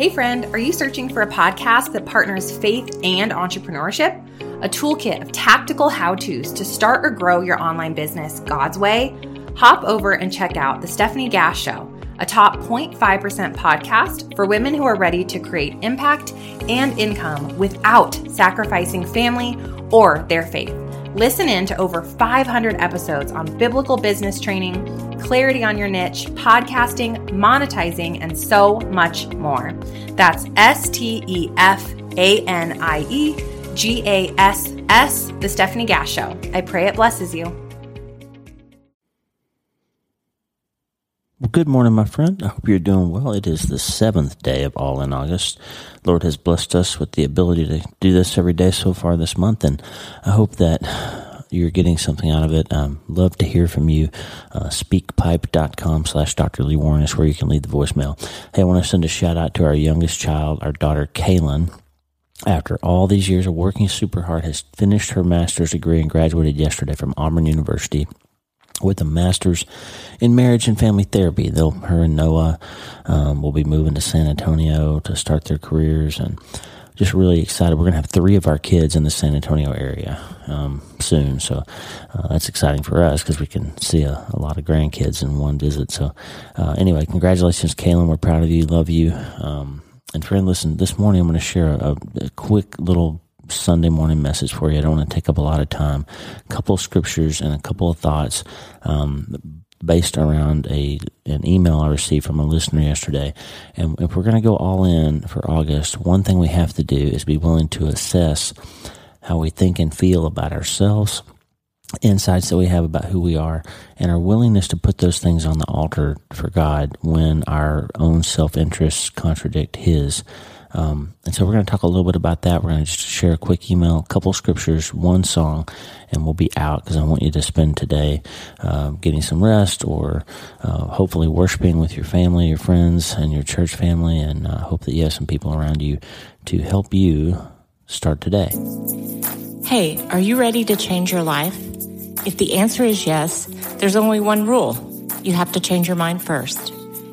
Hey, friend, are you searching for a podcast that partners faith and entrepreneurship? A toolkit of tactical how to's to start or grow your online business God's way? Hop over and check out The Stefanie Gass Show, a top 0.5% podcast for women who are ready to create impact and income without sacrificing family or their faith. Listen in to over 500 episodes on biblical business training, clarity on your niche, podcasting, monetizing, and so much more. That's S T E F A N I E G A S S, The Stefanie Gass Show. I pray it blesses you. Good morning, my friend. I hope you're doing well. It is the seventh day of All in August. Lord has blessed us with the ability to do this every day so far this month, and I hope that you're getting something out of it. Um, love to hear from you. Uh, speakpipe.com slash Dr. Lee Warren is where you can leave the voicemail. Hey, I want to send a shout out to our youngest child, our daughter, Kaylin. After all these years of working super hard, has finished her master's degree and graduated yesterday from Auburn University with a master's in marriage and family therapy. They'll, her and Noah, um, will be moving to San Antonio to start their careers and just really excited. We're going to have three of our kids in the San Antonio area um, soon. So uh, that's exciting for us because we can see a, a, lot of grandkids in one visit. So uh, anyway, congratulations, Kaylin. We're proud of you. Love you. Um, and friend, listen, this morning I'm going to share a, a quick little Sunday morning message for you. I don't want to take up a lot of time. A couple of scriptures and a couple of thoughts um, based around a an email I received from a listener yesterday. And if we're going to go all in for August, one thing we have to do is be willing to assess how we think and feel about ourselves, insights that we have about who we are, and our willingness to put those things on the altar for God when our own self interests contradict His. Um, and so we're going to talk a little bit about that. We're going to just share a quick email, a couple scriptures, one song, and we'll be out because I want you to spend today uh, getting some rest or uh, hopefully worshiping with your family, your friends, and your church family. And I uh, hope that you have some people around you to help you start today. Hey, are you ready to change your life? If the answer is yes, there's only one rule you have to change your mind first.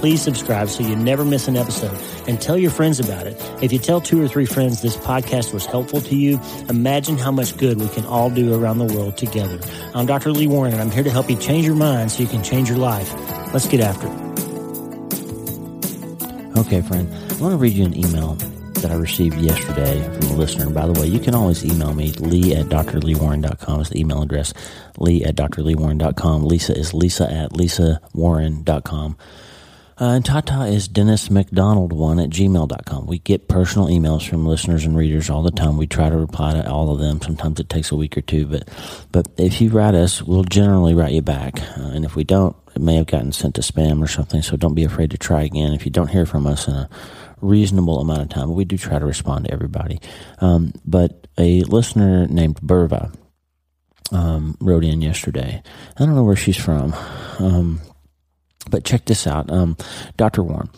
please subscribe so you never miss an episode and tell your friends about it. If you tell two or three friends this podcast was helpful to you, imagine how much good we can all do around the world together. I'm Dr. Lee Warren and I'm here to help you change your mind so you can change your life. Let's get after it. Okay, friend, I want to read you an email that I received yesterday from a listener. By the way, you can always email me, lee at drleewarren.com is the email address, lee at drleewarren.com. Lisa is lisa at lisawarren.com. Uh, and Tata is Dennis McDonald1 at gmail.com. We get personal emails from listeners and readers all the time. We try to reply to all of them. Sometimes it takes a week or two, but, but if you write us, we'll generally write you back. Uh, and if we don't, it may have gotten sent to spam or something, so don't be afraid to try again. If you don't hear from us in a reasonable amount of time, we do try to respond to everybody. Um, but a listener named Burva um, wrote in yesterday. I don't know where she's from. Um, but check this out, um, Dr. Warren.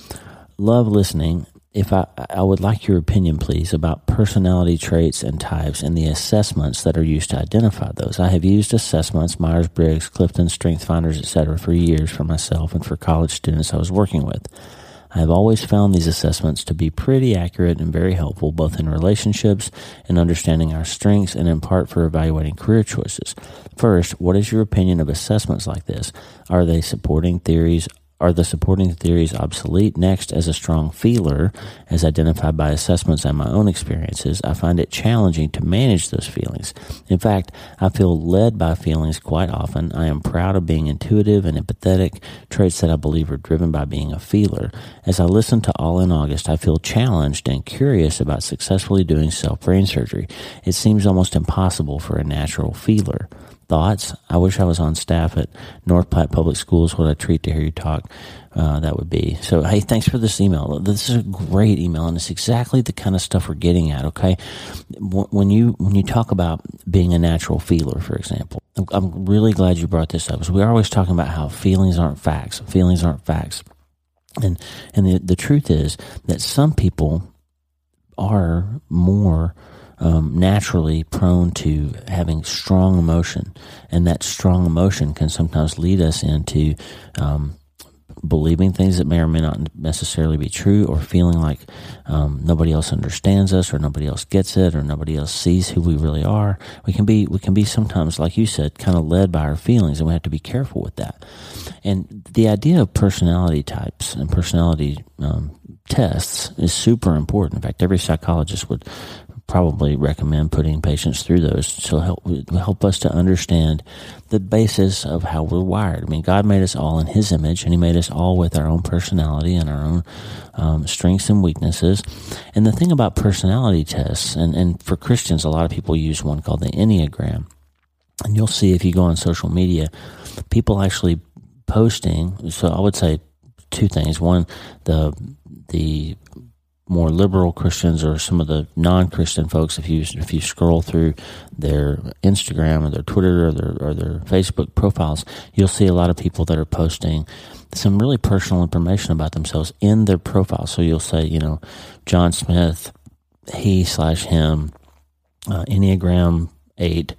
Love listening. If I, I would like your opinion, please, about personality traits and types and the assessments that are used to identify those. I have used assessments, Myers Briggs, Clifton, Strength Finders, etc., for years for myself and for college students I was working with. I have always found these assessments to be pretty accurate and very helpful, both in relationships and understanding our strengths and in part for evaluating career choices. First, what is your opinion of assessments like this? Are they supporting theories? Are the supporting theories obsolete? Next, as a strong feeler, as identified by assessments and my own experiences, I find it challenging to manage those feelings. In fact, I feel led by feelings quite often. I am proud of being intuitive and empathetic, traits that I believe are driven by being a feeler. As I listen to All in August, I feel challenged and curious about successfully doing self brain surgery. It seems almost impossible for a natural feeler thoughts. I wish I was on staff at North Platte Public Schools. What a treat to hear you talk. Uh, that would be. So, hey, thanks for this email. This is a great email, and it's exactly the kind of stuff we're getting at. Okay, when you when you talk about being a natural feeler, for example, I'm really glad you brought this up. Because we're always talking about how feelings aren't facts. Feelings aren't facts, and and the the truth is that some people are more um, naturally prone to having strong emotion, and that strong emotion can sometimes lead us into um, believing things that may or may not necessarily be true, or feeling like um, nobody else understands us, or nobody else gets it, or nobody else sees who we really are. We can be we can be sometimes, like you said, kind of led by our feelings, and we have to be careful with that. And the idea of personality types and personality um, tests is super important. In fact, every psychologist would probably recommend putting patients through those to help help us to understand the basis of how we're wired. I mean, God made us all in His image, and He made us all with our own personality and our own um, strengths and weaknesses. And the thing about personality tests, and, and for Christians, a lot of people use one called the Enneagram. And you'll see if you go on social media, people actually posting. So I would say two things. One, the the more liberal Christians or some of the non-Christian folks, if you if you scroll through their Instagram or their Twitter or their or their Facebook profiles, you'll see a lot of people that are posting some really personal information about themselves in their profile. So you'll say, you know, John Smith, he slash him, uh, Enneagram eight.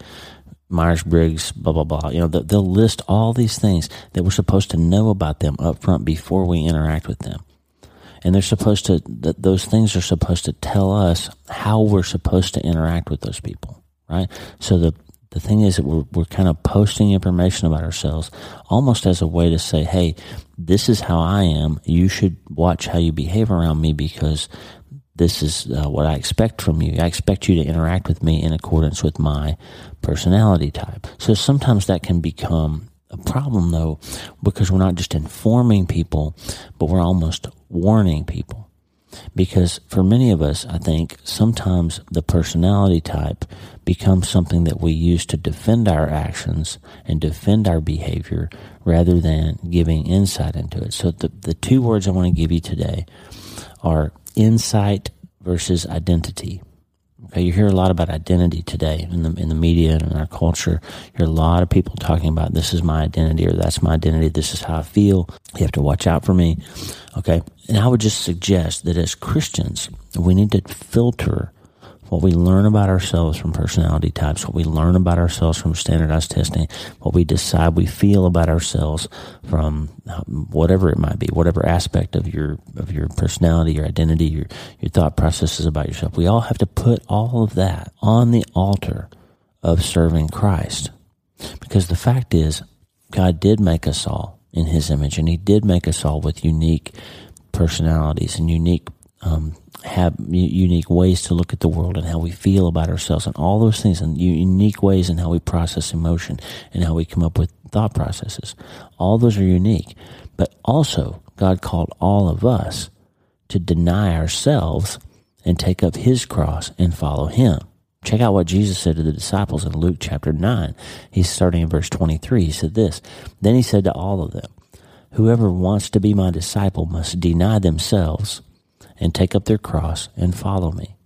Myers Briggs, blah, blah, blah. You know, they'll list all these things that we're supposed to know about them up front before we interact with them and they're supposed to th- those things are supposed to tell us how we're supposed to interact with those people right so the the thing is that we're, we're kind of posting information about ourselves almost as a way to say hey this is how i am you should watch how you behave around me because this is uh, what I expect from you. I expect you to interact with me in accordance with my personality type. So sometimes that can become a problem though, because we're not just informing people, but we're almost warning people. Because for many of us, I think sometimes the personality type becomes something that we use to defend our actions and defend our behavior rather than giving insight into it. So the, the two words I want to give you today are insight versus identity. You hear a lot about identity today in the in the media and in our culture. You hear a lot of people talking about this is my identity or that's my identity. This is how I feel. You have to watch out for me. Okay, and I would just suggest that as Christians, we need to filter what we learn about ourselves from personality types, what we learn about ourselves from standardized testing, what we decide we feel about ourselves from um, whatever it might be, whatever aspect of your of your personality, your identity, your your thought processes about yourself. We all have to put all of that on the altar of serving Christ. Because the fact is, God did make us all in his image, and he did make us all with unique personalities and unique um, have unique ways to look at the world and how we feel about ourselves and all those things and unique ways in how we process emotion and how we come up with thought processes. All those are unique. But also, God called all of us to deny ourselves and take up his cross and follow him. Check out what Jesus said to the disciples in Luke chapter 9. He's starting in verse 23. He said this Then he said to all of them, Whoever wants to be my disciple must deny themselves and take up their cross and follow me.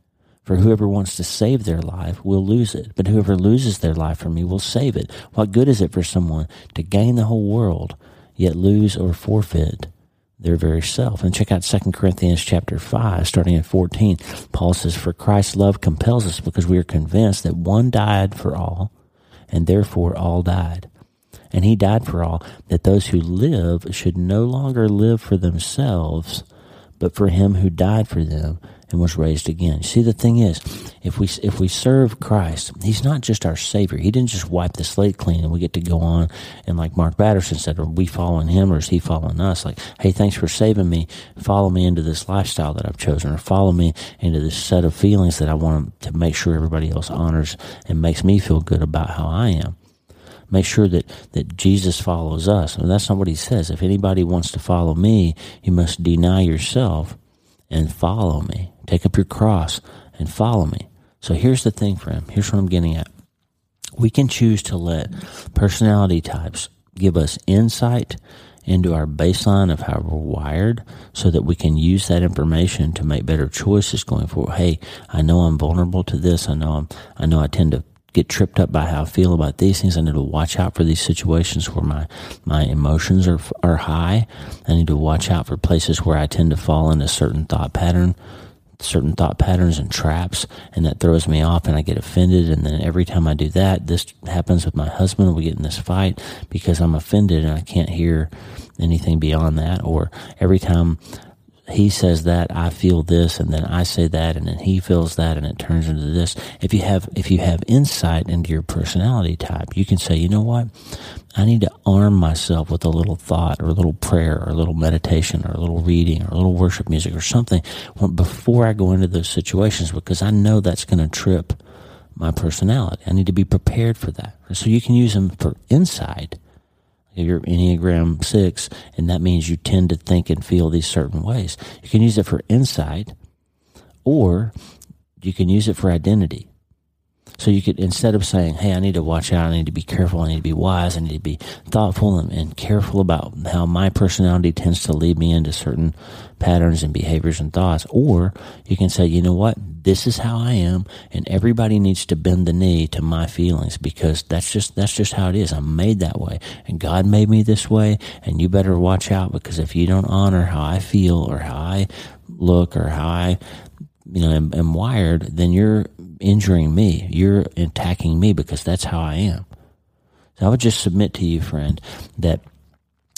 For whoever wants to save their life will lose it, but whoever loses their life for me will save it. What good is it for someone to gain the whole world, yet lose or forfeit their very self? And check out 2 Corinthians chapter 5, starting at 14. Paul says, For Christ's love compels us because we are convinced that one died for all, and therefore all died. And he died for all, that those who live should no longer live for themselves, but for him who died for them and was raised again. See, the thing is, if we if we serve Christ, He's not just our Savior. He didn't just wipe the slate clean and we get to go on and like Mark Batterson said, are we following Him or is He following us? Like, hey, thanks for saving me. Follow me into this lifestyle that I've chosen, or follow me into this set of feelings that I want to make sure everybody else honors and makes me feel good about how I am make sure that, that Jesus follows us. And that's not what he says. If anybody wants to follow me, you must deny yourself and follow me. Take up your cross and follow me. So here's the thing, friend. Here's what I'm getting at. We can choose to let personality types give us insight into our baseline of how we're wired so that we can use that information to make better choices going forward. Hey, I know I'm vulnerable to this. I know I'm, I know I tend to get tripped up by how I feel about these things. I need to watch out for these situations where my, my emotions are, are high. I need to watch out for places where I tend to fall into certain thought pattern, certain thought patterns and traps, and that throws me off and I get offended. And then every time I do that, this happens with my husband. We get in this fight because I'm offended and I can't hear anything beyond that. Or every time he says that, I feel this, and then I say that, and then he feels that, and it turns into this. If you have, if you have insight into your personality type, you can say, you know what? I need to arm myself with a little thought or a little prayer or a little meditation or a little reading or a little worship music or something before I go into those situations because I know that's going to trip my personality. I need to be prepared for that. So you can use them for insight you're Enneagram 6, and that means you tend to think and feel these certain ways. You can use it for insight, or you can use it for identity. So you could, instead of saying, hey, I need to watch out, I need to be careful, I need to be wise, I need to be thoughtful and, and careful about how my personality tends to lead me into certain patterns and behaviors and thoughts. Or you can say, you know what? This is how I am, and everybody needs to bend the knee to my feelings because that's just, that's just how it is. I'm made that way. And God made me this way, and you better watch out because if you don't honor how I feel or how I look or how I you know am, am wired, then you're injuring me. You're attacking me because that's how I am. So I would just submit to you, friend, that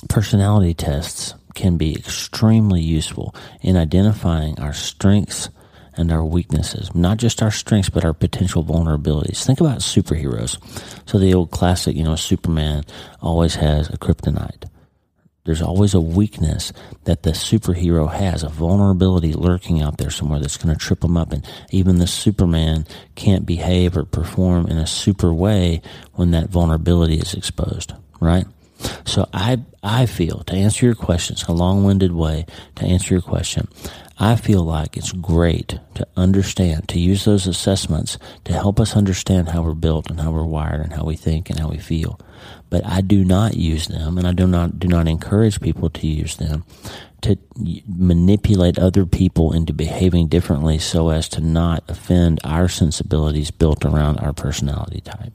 personality tests can be extremely useful in identifying our strengths and our weaknesses. Not just our strengths, but our potential vulnerabilities. Think about superheroes. So the old classic, you know, Superman always has a kryptonite. There's always a weakness that the superhero has, a vulnerability lurking out there somewhere that's going to trip them up. And even the Superman can't behave or perform in a super way when that vulnerability is exposed, right? So I, I feel to answer your questions, a long-winded way to answer your question. I feel like it's great to understand, to use those assessments to help us understand how we're built and how we're wired and how we think and how we feel. But I do not use them and I do not, do not encourage people to use them to manipulate other people into behaving differently so as to not offend our sensibilities built around our personality type.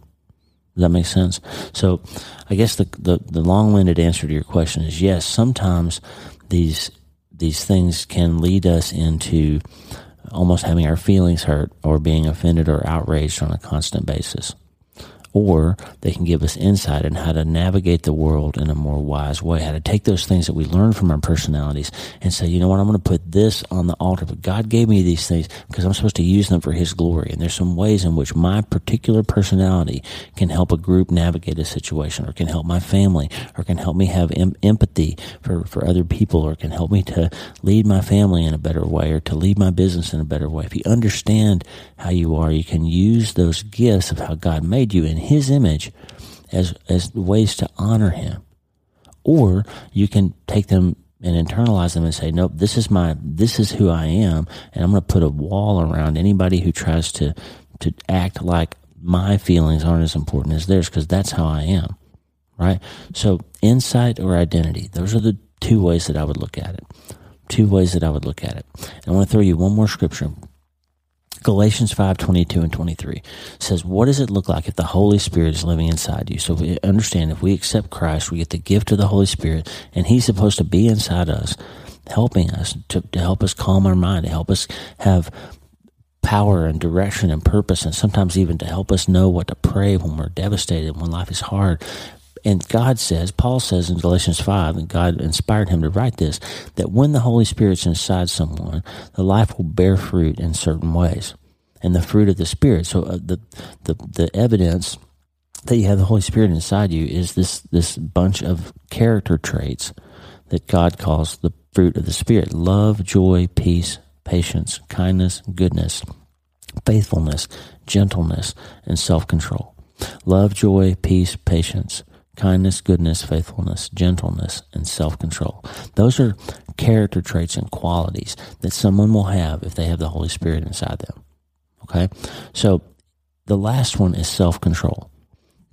Does that make sense? So I guess the, the, the long-winded answer to your question is yes, sometimes these these things can lead us into almost having our feelings hurt or being offended or outraged on a constant basis or they can give us insight on how to navigate the world in a more wise way, how to take those things that we learn from our personalities and say, you know what, I'm going to put this on the altar. But God gave me these things because I'm supposed to use them for His glory. And there's some ways in which my particular personality can help a group navigate a situation or can help my family or can help me have em- empathy for, for other people or can help me to lead my family in a better way or to lead my business in a better way. If you understand how you are, you can use those gifts of how God made you in his image as, as ways to honor him. Or you can take them and internalize them and say, nope, this is my, this is who I am. And I'm going to put a wall around anybody who tries to, to act like my feelings aren't as important as theirs because that's how I am. Right. So insight or identity, those are the two ways that I would look at it. Two ways that I would look at it. And I want to throw you one more scripture Galatians 5 22 and 23 says, What does it look like if the Holy Spirit is living inside you? So we understand if we accept Christ, we get the gift of the Holy Spirit, and He's supposed to be inside us, helping us to, to help us calm our mind, to help us have power and direction and purpose, and sometimes even to help us know what to pray when we're devastated, when life is hard. And God says, Paul says in Galatians 5, and God inspired him to write this, that when the Holy Spirit's inside someone, the life will bear fruit in certain ways. And the fruit of the Spirit. So uh, the, the, the evidence that you have the Holy Spirit inside you is this, this bunch of character traits that God calls the fruit of the Spirit love, joy, peace, patience, kindness, goodness, faithfulness, gentleness, and self control. Love, joy, peace, patience, kindness, goodness, faithfulness, gentleness, and self control. Those are character traits and qualities that someone will have if they have the Holy Spirit inside them. Okay? So the last one is self control.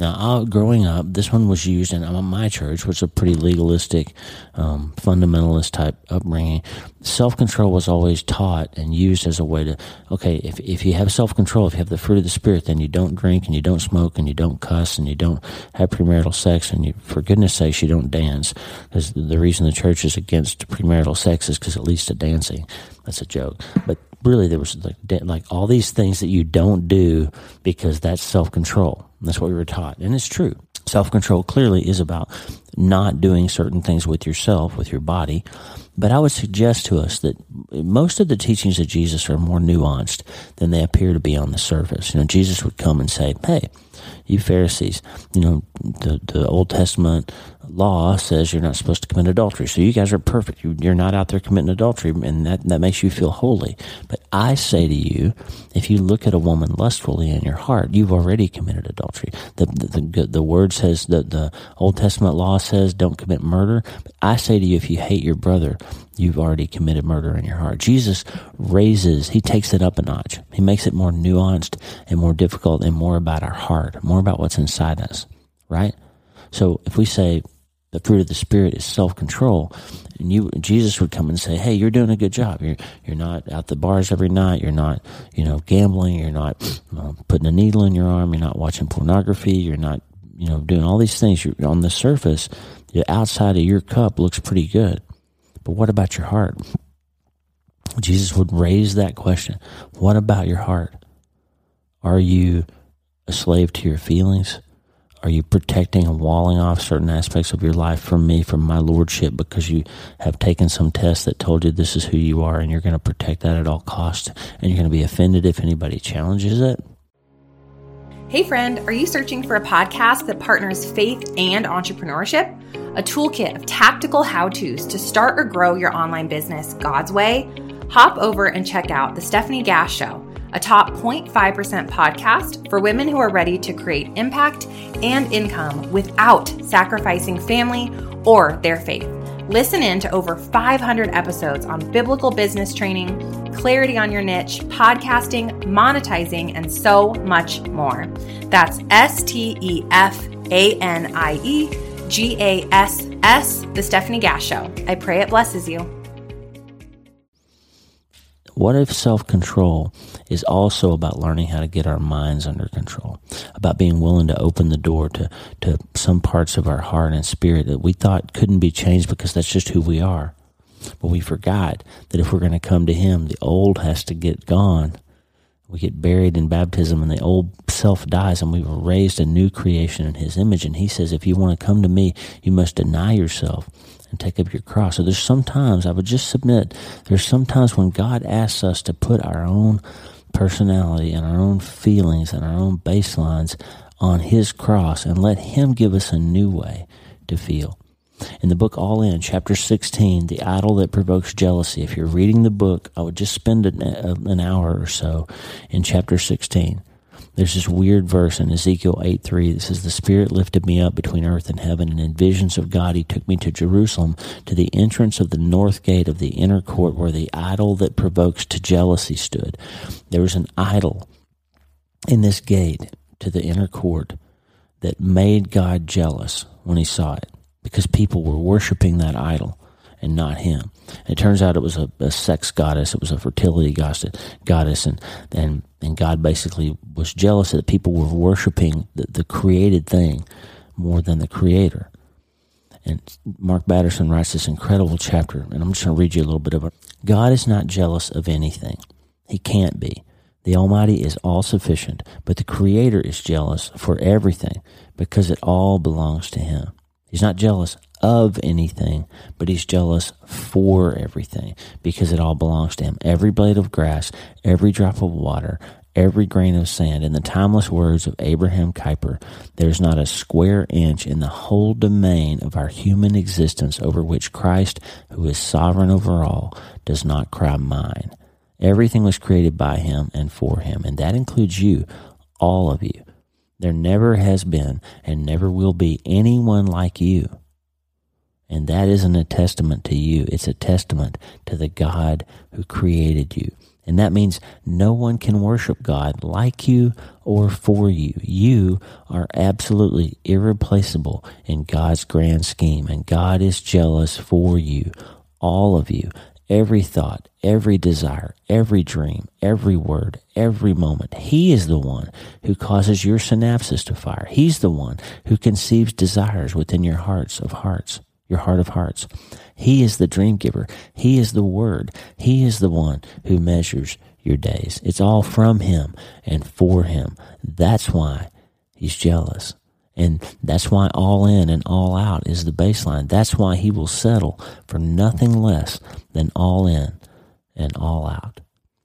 Now, I, growing up, this one was used in my church, which is a pretty legalistic, um, fundamentalist type upbringing. Self control was always taught and used as a way to, okay, if, if you have self control, if you have the fruit of the Spirit, then you don't drink and you don't smoke and you don't cuss and you don't have premarital sex and you, for goodness sakes, you don't dance. Because the reason the church is against premarital sex is because it leads to dancing. That's a joke. But really, there was like, like all these things that you don't do because that's self control that's what we were taught. And it's true. Self control clearly is about not doing certain things with yourself, with your body. But I would suggest to us that most of the teachings of Jesus are more nuanced than they appear to be on the surface. You know, Jesus would come and say, Hey, you Pharisees, you know, the, the Old Testament law says you're not supposed to commit adultery. So you guys are perfect. You, are not out there committing adultery, and that, that makes you feel holy. But I say to you, if you look at a woman lustfully in your heart, you've already committed adultery. The, the, the, the word says that the Old Testament law says don't commit murder. But I say to you, if you hate your brother, you've already committed murder in your heart. Jesus raises, he takes it up a notch. He makes it more nuanced and more difficult and more about our heart, more about what's inside us, right? So if we say the fruit of the spirit is self-control and you jesus would come and say hey you're doing a good job. You're you're not at the bars every night. You're not you know gambling. You're not putting a needle in your arm. You're not watching pornography. You're not you know doing all these things. You're on the surface the outside of your cup looks pretty good but what about your heart? Jesus would raise that question. What about your heart? Are you a slave to your feelings? Are you protecting and walling off certain aspects of your life from me, from my lordship, because you have taken some test that told you this is who you are and you're going to protect that at all costs and you're going to be offended if anybody challenges it? Hey, friend, are you searching for a podcast that partners faith and entrepreneurship? A toolkit of tactical how to's to start or grow your online business God's way? Hop over and check out The Stefanie Gass Show a top 0.5% podcast for women who are ready to create impact and income without sacrificing family or their faith. Listen in to over 500 episodes on biblical business training, clarity on your niche, podcasting, monetizing, and so much more. That's S T E F A N I E G A S S, The Stefanie Gass Show. I pray it blesses you. What if self control is also about learning how to get our minds under control, about being willing to open the door to, to some parts of our heart and spirit that we thought couldn't be changed because that's just who we are? But we forgot that if we're going to come to Him, the old has to get gone. We get buried in baptism and the old self dies and we were raised a new creation in His image. And He says, if you want to come to me, you must deny yourself and take up your cross. So there's sometimes, I would just submit, there's sometimes when God asks us to put our own personality and our own feelings and our own baselines on His cross and let Him give us a new way to feel. In the book All In, chapter 16, The Idol That Provokes Jealousy, if you're reading the book, I would just spend an, an hour or so in chapter 16 there's this weird verse in Ezekiel 8 3 that says, The Spirit lifted me up between earth and heaven, and in visions of God he took me to Jerusalem, to the entrance of the north gate of the inner court where the idol that provokes to jealousy stood. There was an idol in this gate to the inner court that made God jealous when he saw it because people were worshiping that idol and not him. And it turns out it was a, a, sex goddess. It was a fertility goddess, and and and God basically was jealous that people were worshiping the, the created thing more than the Creator. And Mark Batterson writes this incredible chapter, and I'm just going to read you a little bit of it. God is not jealous of anything. He can't be The Almighty is all sufficient, but the Creator is jealous for everything because it all belongs to Him. He's not jealous of anything, but He's jealous for everything because it all belongs to Him. Every blade of grass, every drop of water, every grain of sand. In the timeless words of Abraham Kuyper, there's not a square inch in the whole domain of our human existence over which Christ, who is sovereign over all, does not cry mine. Everything was created by him and for him, and that includes you, all of you. There never has been and never will be anyone like you. And that isn't a testament to you, it's a testament to the God who created you. And that means no one can worship God like you or for you. You are absolutely irreplaceable in God's grand scheme, and God is jealous for you, all of you, every thought, every desire, every dream, every word, every moment. He is the one who causes your synapses to fire. He's the one who conceives desires within your hearts of hearts, your heart of hearts. He is the dream giver. He is the word. He is the one who measures your days. It's all from him and for him. That's why he's jealous. And that's why all in and all out is the baseline. That's why he will settle for nothing less than all in and all out.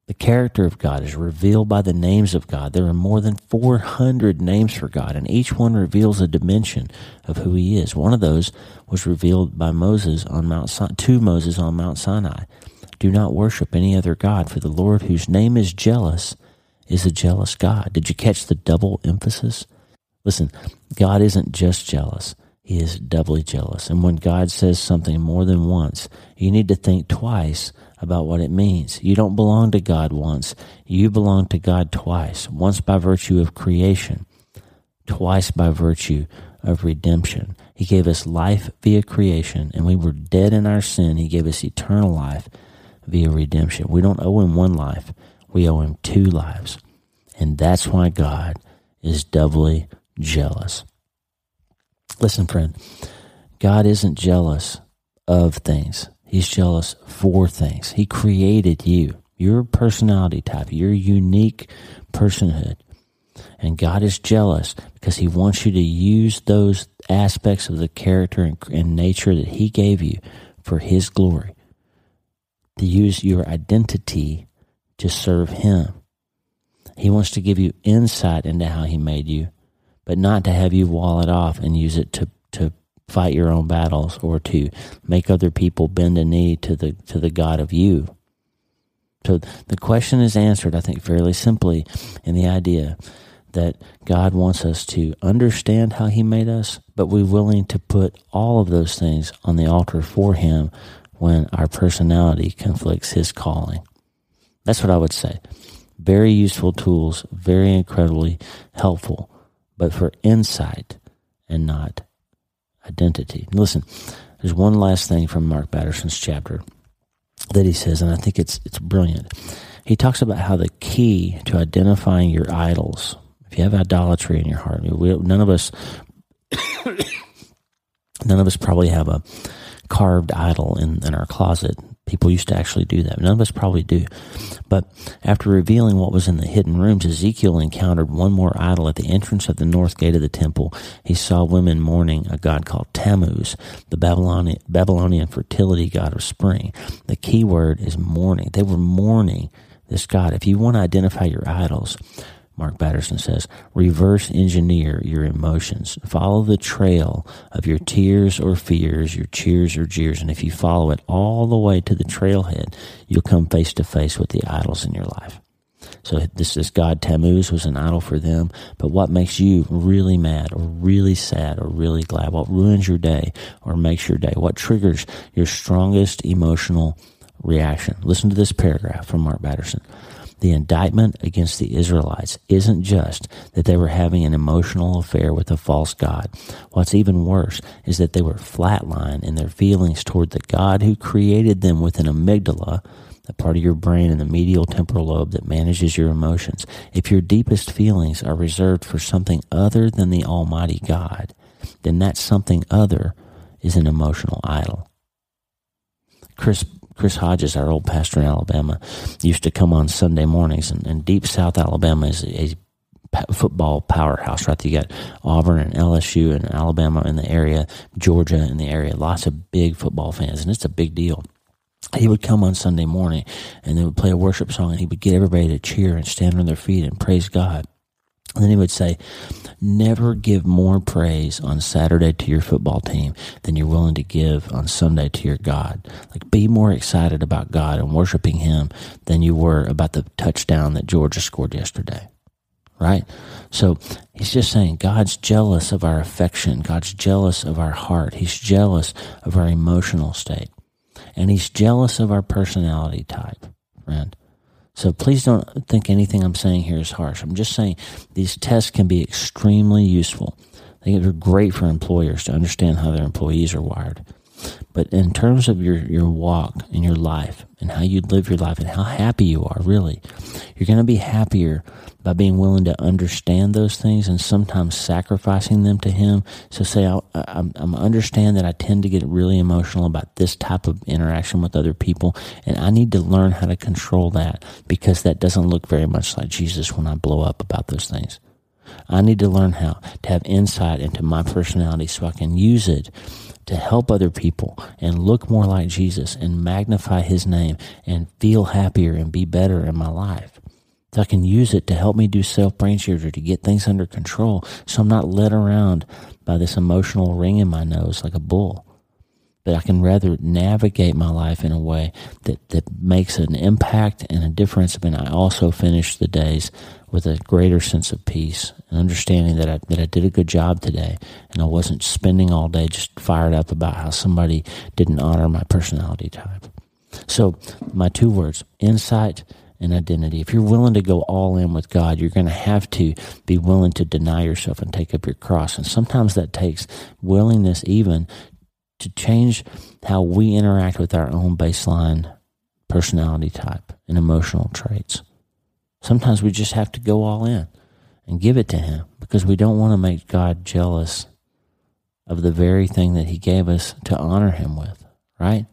The character of God is revealed by the names of God. There are more than 400 names for God, and each one reveals a dimension of who he is. One of those was revealed by Moses on Mount to Moses on Mount Sinai. Do not worship any other God, for the Lord whose name is jealous is a jealous God. Did you catch the double emphasis? Listen, God isn't just jealous, He is doubly jealous. And when God says something more than once, you need to think twice about what it means. You don't belong to God once, you belong to God twice. Once by virtue of creation, twice by virtue of redemption. He gave us life via creation, and we were dead in our sin. He gave us eternal life via redemption. We don't owe Him one life, we owe Him two lives. And that's why God is doubly jealous. Listen, friend, God isn't jealous of things. He's jealous for things. He created you, your personality type, your unique personhood. And God is jealous because He wants you to use those aspects of the character and, and nature that He gave you for His glory, to use your identity to serve Him. He wants to give you insight into how He made you but not to have you wall it off and use it to to fight your own battles or to make other people bend a knee to the to the God of you. So the question is answered, I think, fairly simply in the idea that God wants us to understand how He made us, but we're willing to put all of those things on the altar for Him when our personality conflicts His calling. That's what I would say. Very useful tools, very incredibly helpful but for insight and not identity. Listen, there's one last thing from Mark Batterson's chapter that he says, and I think it's it's brilliant. He talks about how the key to identifying your idols, if you have idolatry in your heart, we, none of us, none of us probably have a carved idol in, in our closet People used to actually do that. None of us probably do. But after revealing what was in the hidden rooms, Ezekiel encountered one more idol at the entrance of the north gate of the temple. He saw women mourning a god called Tammuz, the Babylonian, fertility god of spring. The key word is mourning. They were mourning this god. If you want to identify your idols, Mark Batterson says, reverse engineer your emotions. Follow the trail of your tears or fears, your cheers or jeers. And if you follow it all the way to the trailhead, you'll come face to face with the idols in your life. So this is God Tammuz was an idol for them. But what makes you really mad or really sad or really glad? What ruins your day or makes your day? What triggers your strongest emotional reaction? Listen to this paragraph from Mark Batterson. The indictment against the Israelites isn't just that they were having an emotional affair with a false God. What's even worse is that they were flatlined in their feelings toward the God who created them with an amygdala, the part of your brain in the medial temporal lobe that manages your emotions. If your deepest feelings are reserved for something other than the Almighty God, then that something other is an emotional idol. Chris Chris Hodges, our old pastor in Alabama, used to come on Sunday mornings, and, and deep South Alabama is a football powerhouse, right? You got Auburn and LSU and Alabama in the area, Georgia in the area, lots of big football fans, and it's a big deal. He would come on Sunday morning and they would play a worship song and he would get everybody to cheer and stand on their feet and praise God. And then he would say, Never give more praise on Saturday to your football team than you're willing to give on Sunday to your God. Like, be more excited about God and worshiping Him than you were about the touchdown that Georgia scored yesterday. Right? So he's just saying God's jealous of our affection. God's jealous of our heart. He's jealous of our emotional state. And he's jealous of our personality type, friend. So please don't think anything I'm saying here is harsh. I'm just saying these tests can be extremely useful. They're great for employers to understand how their employees are wired. But in terms of your, your walk and your life and how you live your life and how happy you are, really, you're going to be happier by being willing to understand those things and sometimes sacrificing them to Him. So say, I, I, I understand that I tend to get really emotional about this type of interaction with other people, and I need to learn how to control that because that doesn't look very much like Jesus when I blow up about those things. I need to learn how to have insight into my personality so I can use it to help other people and look more like Jesus and magnify his name and feel happier and be better in my life. So I can use it to help me do self brain surgery to get things under control so I'm not led around by this emotional ring in my nose like a bull. But I can rather navigate my life in a way that, that makes an impact and a difference. And I also finish the days with a greater sense of peace and understanding that I, that I did a good job today and I wasn't spending all day just fired up about how somebody didn't honor my personality type. So my two words, insight and identity. If you're willing to go all in with God, you're going to have to be willing to deny yourself and take up your cross. And sometimes that takes willingness even to change how we interact with our own baseline personality type and emotional traits. Sometimes we just have to go all in and give it to Him because we don't want to make God jealous of the very thing that He gave us to honor Him with, right?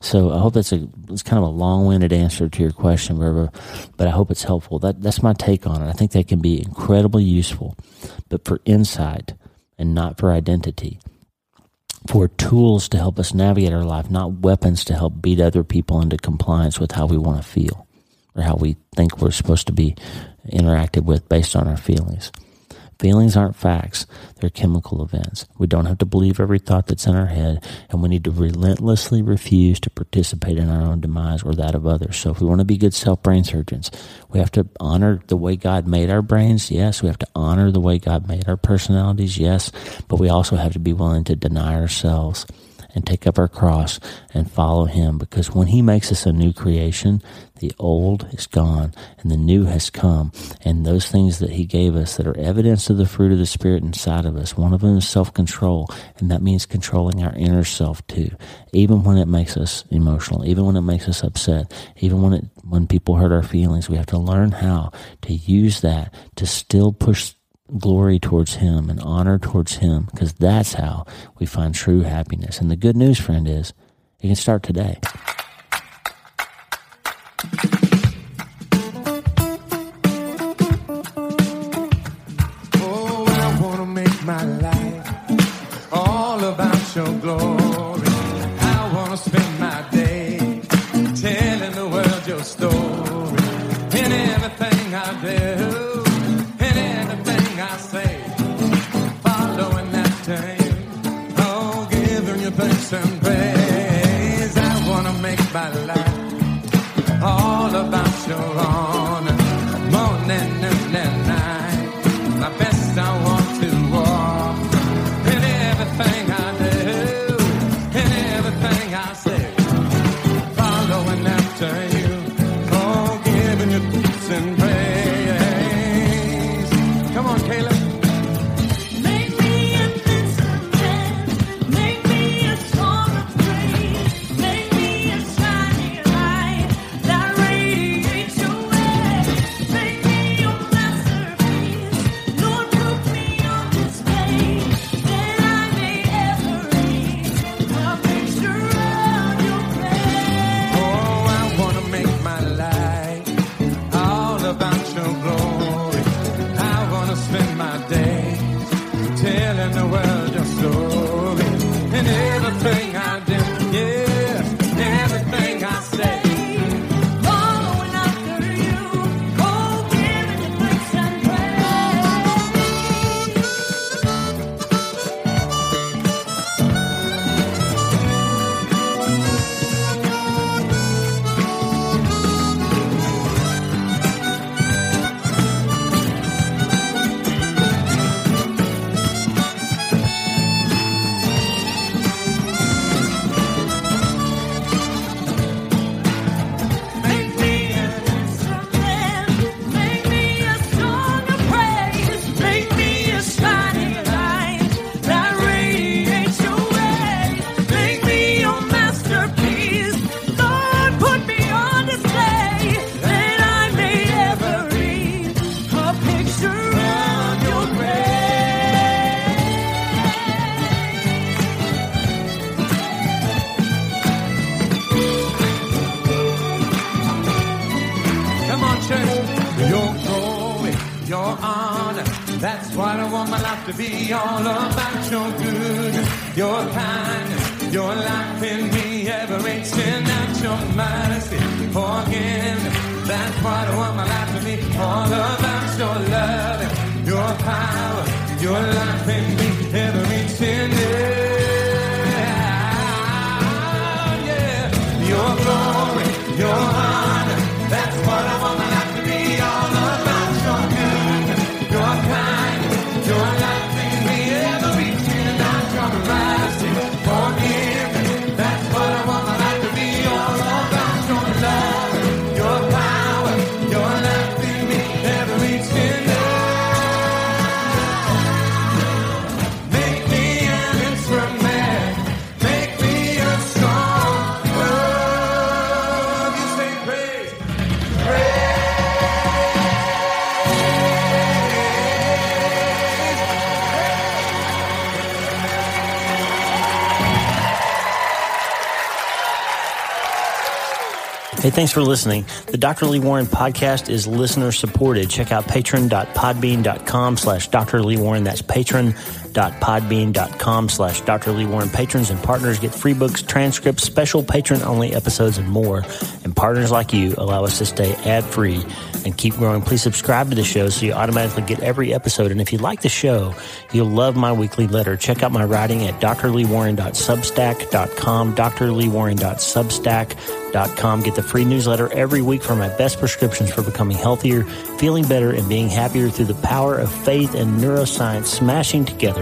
So I hope that's a it's kind of a long-winded answer to your question, but I hope it's helpful. That that's my take on it. I think they can be incredibly useful, but for insight and not for identity. For tools to help us navigate our life, not weapons to help beat other people into compliance with how we want to feel or how we think we're supposed to be interacted with based on our feelings. Feelings aren't facts, they're chemical events. We don't have to believe every thought that's in our head, and we need to relentlessly refuse to participate in our own demise or that of others. So, if we want to be good self brain surgeons, we have to honor the way God made our brains, yes. We have to honor the way God made our personalities, yes. But we also have to be willing to deny ourselves and take up our cross and follow him because when he makes us a new creation, the old is gone and the new has come. And those things that he gave us that are evidence of the fruit of the Spirit inside of us, one of them is self control. And that means controlling our inner self too. Even when it makes us emotional, even when it makes us upset, even when it, when people hurt our feelings, we have to learn how to use that to still push glory towards Him and honor towards Him because that's how we find true happiness. And the good news, friend, is it can start today. Thanks for listening. The Dr. Lee Warren podcast is listener supported. Check out patron.podbean.com slash Dr. Lee Warren. That's patron.podbean.com slash Dr. Lee Warren. Patrons and partners get free books, transcripts, special patron only episodes, and more. And partners like you allow us to stay ad free and keep growing. Please subscribe to the show so you automatically get every episode. And if you like the show, you'll love my weekly letter. Check out my writing at drleewarren.substack.com, drleewarren.substack.com. Get the free newsletter every week for my best prescriptions for becoming healthier, feeling better, and being happier through the power of faith and neuroscience smashing together